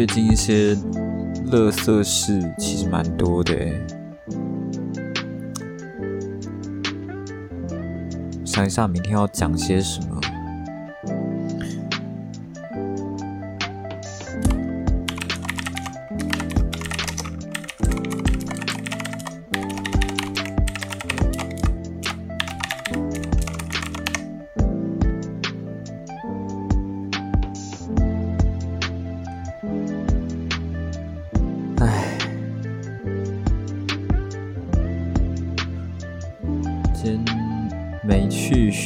最近一些乐色事其实蛮多的。想一下明天要讲些什么。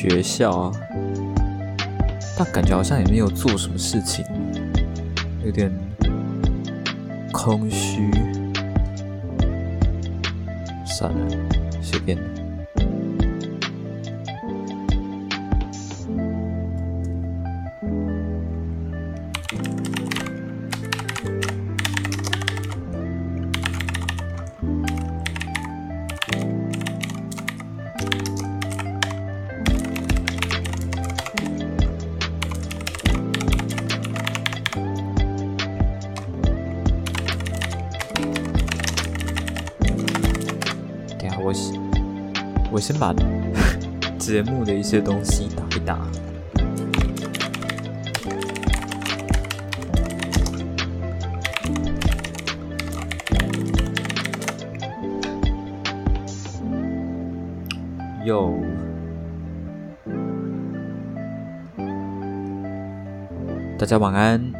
学校啊，但感觉好像也没有做什么事情，有点空虚。算了，随便。我先把 节目的一些东西打一打。有，大家晚安，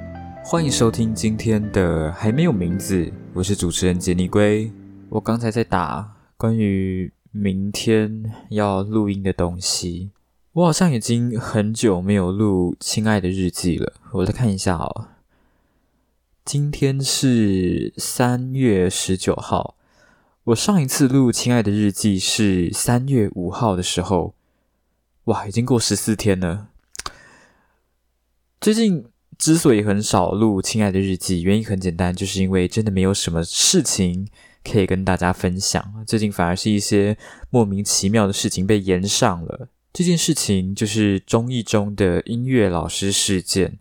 欢迎收听今天的还没有名字，我是主持人杰尼龟。我刚才在打关于明天要录音的东西，我好像已经很久没有录《亲爱的日记》了。我再看一下哦，今天是三月十九号。我上一次录《亲爱的日记》是三月五号的时候，哇，已经过十四天了。最近之所以很少录《亲爱的日记》，原因很简单，就是因为真的没有什么事情可以跟大家分享。最近反而是一些莫名其妙的事情被延上了。这件事情就是中艺中的音乐老师事件。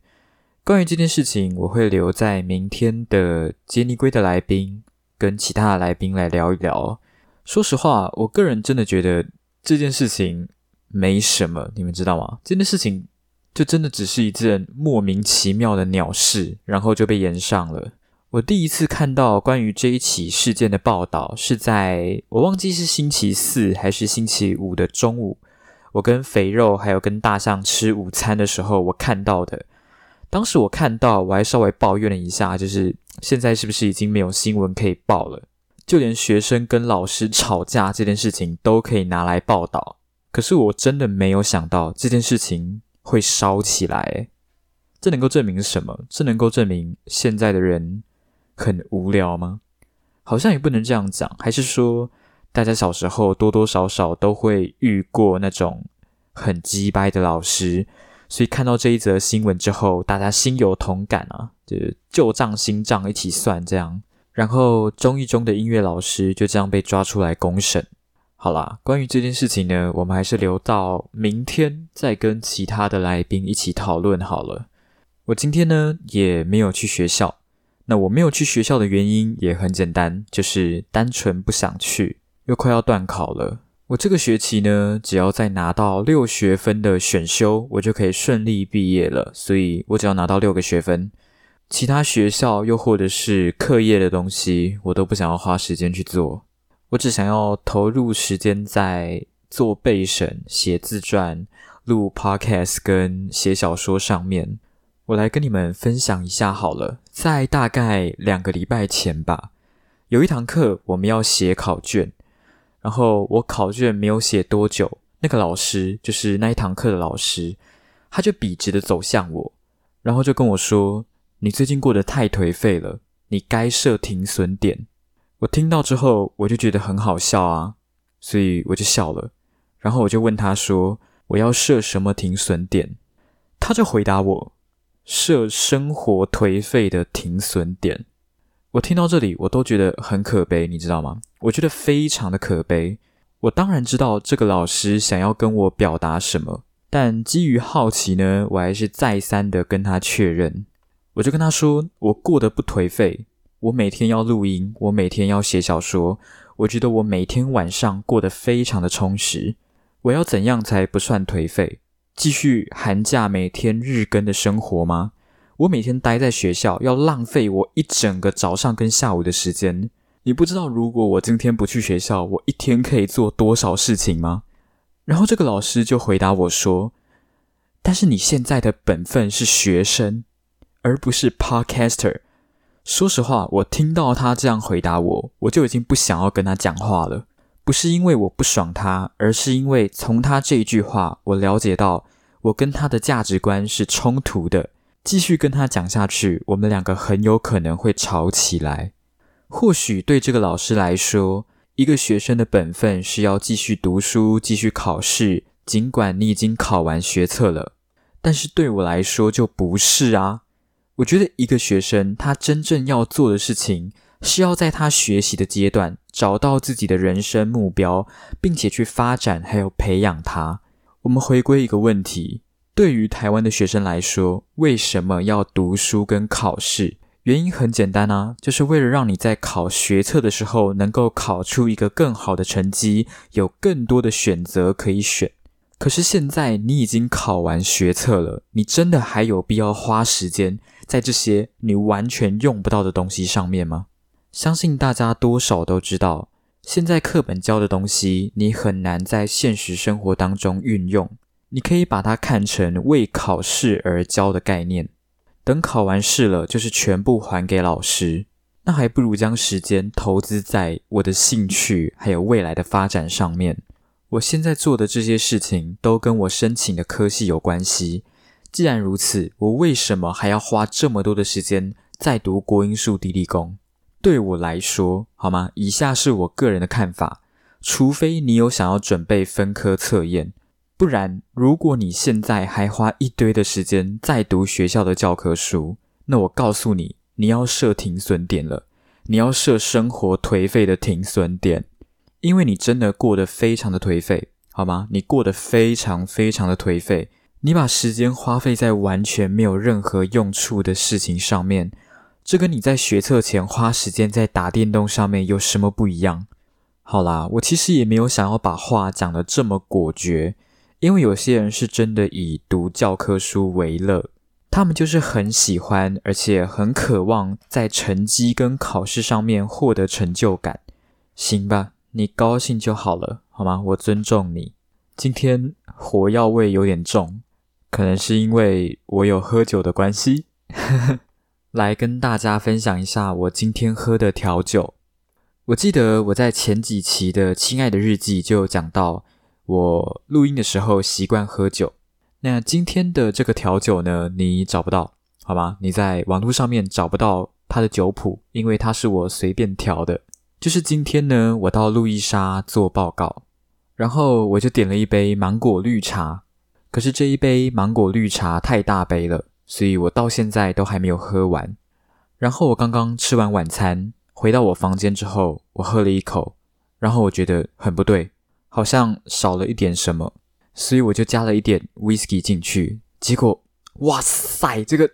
关于这件事情，我会留在明天的杰尼龟的来宾。跟其他的来宾来聊一聊。说实话，我个人真的觉得这件事情没什么，你们知道吗？这件事情就真的只是一件莫名其妙的鸟事，然后就被延上了。我第一次看到关于这一起事件的报道，是在我忘记是星期四还是星期五的中午，我跟肥肉还有跟大象吃午餐的时候，我看到的。当时我看到，我还稍微抱怨了一下，就是现在是不是已经没有新闻可以报了？就连学生跟老师吵架这件事情都可以拿来报道。可是我真的没有想到这件事情会烧起来。这能够证明什么？这能够证明现在的人很无聊吗？好像也不能这样讲。还是说，大家小时候多多少少都会遇过那种很鸡掰的老师？所以看到这一则新闻之后，大家心有同感啊，就是旧账新账一起算这样。然后中一中的音乐老师就这样被抓出来公审。好啦，关于这件事情呢，我们还是留到明天再跟其他的来宾一起讨论好了。我今天呢也没有去学校，那我没有去学校的原因也很简单，就是单纯不想去，又快要断考了。我这个学期呢，只要再拿到六学分的选修，我就可以顺利毕业了。所以我只要拿到六个学分，其他学校又或者是课业的东西，我都不想要花时间去做。我只想要投入时间在做备审、写自传、录 podcast 跟写小说上面。我来跟你们分享一下好了，在大概两个礼拜前吧，有一堂课我们要写考卷。然后我考卷没有写多久，那个老师就是那一堂课的老师，他就笔直的走向我，然后就跟我说：“你最近过得太颓废了，你该设停损点。”我听到之后，我就觉得很好笑啊，所以我就笑了。然后我就问他说：“我要设什么停损点？”他就回答我：“设生活颓废的停损点。”我听到这里，我都觉得很可悲，你知道吗？我觉得非常的可悲。我当然知道这个老师想要跟我表达什么，但基于好奇呢，我还是再三的跟他确认。我就跟他说，我过得不颓废，我每天要录音，我每天要写小说，我觉得我每天晚上过得非常的充实。我要怎样才不算颓废？继续寒假每天日更的生活吗？我每天待在学校，要浪费我一整个早上跟下午的时间。你不知道，如果我今天不去学校，我一天可以做多少事情吗？然后这个老师就回答我说：“但是你现在的本分是学生，而不是 podcaster。”说实话，我听到他这样回答我，我就已经不想要跟他讲话了。不是因为我不爽他，而是因为从他这一句话，我了解到我跟他的价值观是冲突的。继续跟他讲下去，我们两个很有可能会吵起来。或许对这个老师来说，一个学生的本分是要继续读书、继续考试，尽管你已经考完学测了。但是对我来说就不是啊！我觉得一个学生他真正要做的事情，是要在他学习的阶段找到自己的人生目标，并且去发展还有培养他。我们回归一个问题：对于台湾的学生来说，为什么要读书跟考试？原因很简单啊，就是为了让你在考学测的时候能够考出一个更好的成绩，有更多的选择可以选。可是现在你已经考完学测了，你真的还有必要花时间在这些你完全用不到的东西上面吗？相信大家多少都知道，现在课本教的东西你很难在现实生活当中运用。你可以把它看成为考试而教的概念。等考完试了，就是全部还给老师。那还不如将时间投资在我的兴趣还有未来的发展上面。我现在做的这些事情都跟我申请的科系有关系。既然如此，我为什么还要花这么多的时间在读国英数地理工？对我来说，好吗？以下是我个人的看法。除非你有想要准备分科测验。不然，如果你现在还花一堆的时间在读学校的教科书，那我告诉你，你要设停损点了。你要设生活颓废的停损点，因为你真的过得非常的颓废，好吗？你过得非常非常的颓废，你把时间花费在完全没有任何用处的事情上面，这跟你在学测前花时间在打电动上面有什么不一样？好啦，我其实也没有想要把话讲得这么果决。因为有些人是真的以读教科书为乐，他们就是很喜欢，而且很渴望在成绩跟考试上面获得成就感。行吧，你高兴就好了，好吗？我尊重你。今天火药味有点重，可能是因为我有喝酒的关系。来跟大家分享一下我今天喝的调酒。我记得我在前几期的《亲爱的日记》就讲到。我录音的时候习惯喝酒，那今天的这个调酒呢，你找不到，好吗？你在网络上面找不到它的酒谱，因为它是我随便调的。就是今天呢，我到路易莎做报告，然后我就点了一杯芒果绿茶，可是这一杯芒果绿茶太大杯了，所以我到现在都还没有喝完。然后我刚刚吃完晚餐，回到我房间之后，我喝了一口，然后我觉得很不对。好像少了一点什么，所以我就加了一点 whisky 进去。结果，哇塞，这个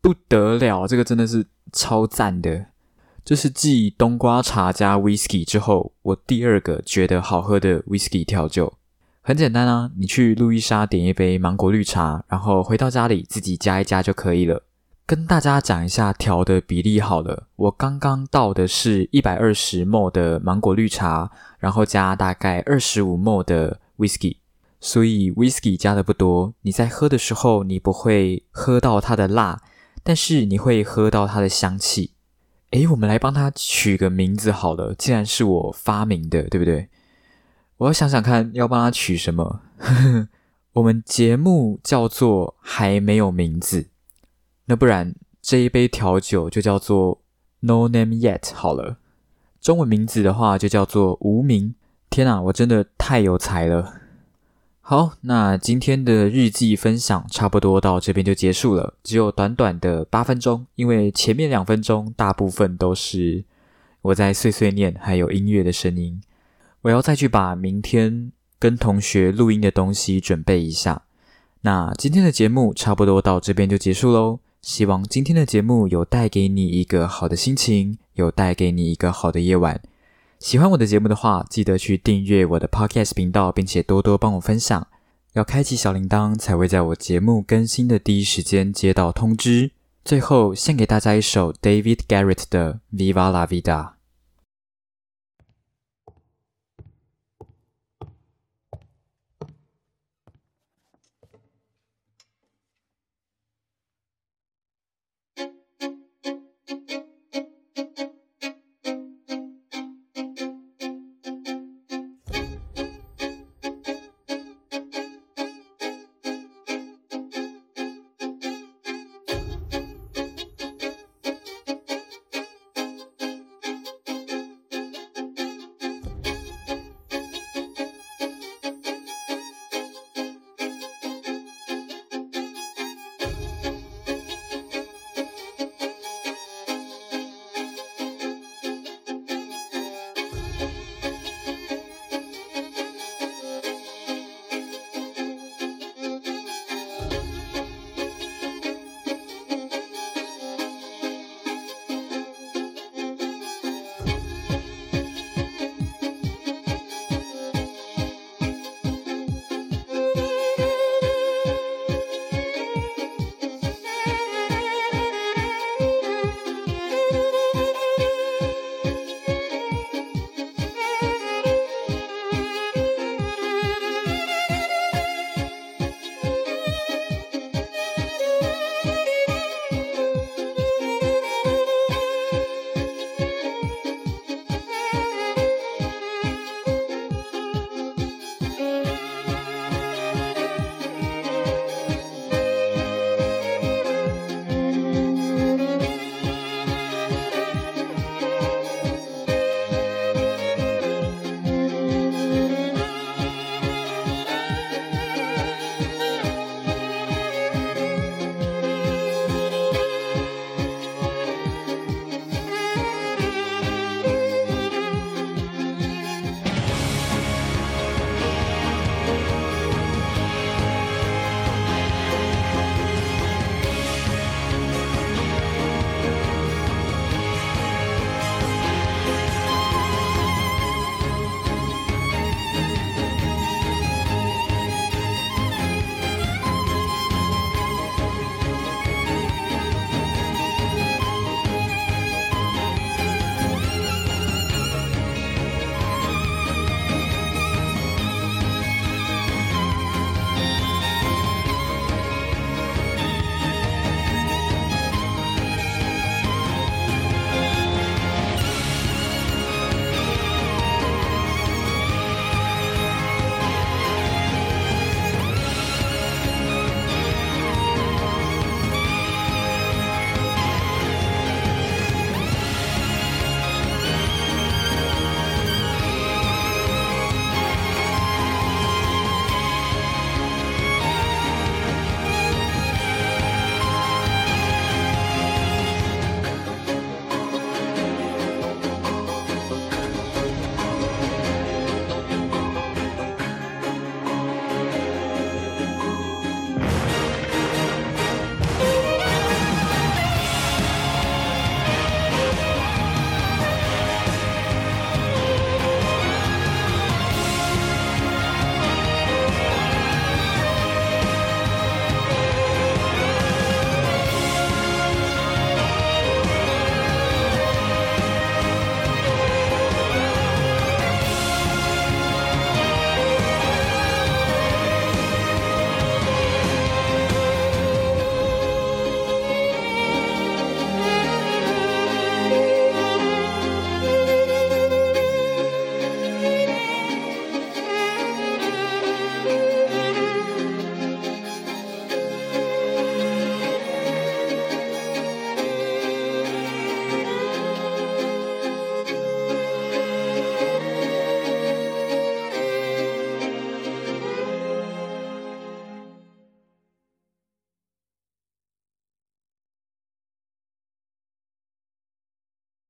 不得了，这个真的是超赞的。这是继冬瓜茶加 whisky 之后，我第二个觉得好喝的 whisky 调酒。很简单啊，你去路易莎点一杯芒果绿茶，然后回到家里自己加一加就可以了。跟大家讲一下调的比例好了，我刚刚倒的是一百二十 ml 的芒果绿茶，然后加大概二十五 ml 的 whisky，所以 whisky 加的不多。你在喝的时候，你不会喝到它的辣，但是你会喝到它的香气。诶，我们来帮它取个名字好了，既然是我发明的，对不对？我要想想看要帮他取什么。我们节目叫做还没有名字。那不然这一杯调酒就叫做 No Name Yet 好了，中文名字的话就叫做无名。天啊，我真的太有才了！好，那今天的日记分享差不多到这边就结束了，只有短短的八分钟，因为前面两分钟大部分都是我在碎碎念，还有音乐的声音。我要再去把明天跟同学录音的东西准备一下。那今天的节目差不多到这边就结束喽。希望今天的节目有带给你一个好的心情，有带给你一个好的夜晚。喜欢我的节目的话，记得去订阅我的 Podcast 频道，并且多多帮我分享。要开启小铃铛，才会在我节目更新的第一时间接到通知。最后，献给大家一首 David Garrett 的《Viva la Vida》。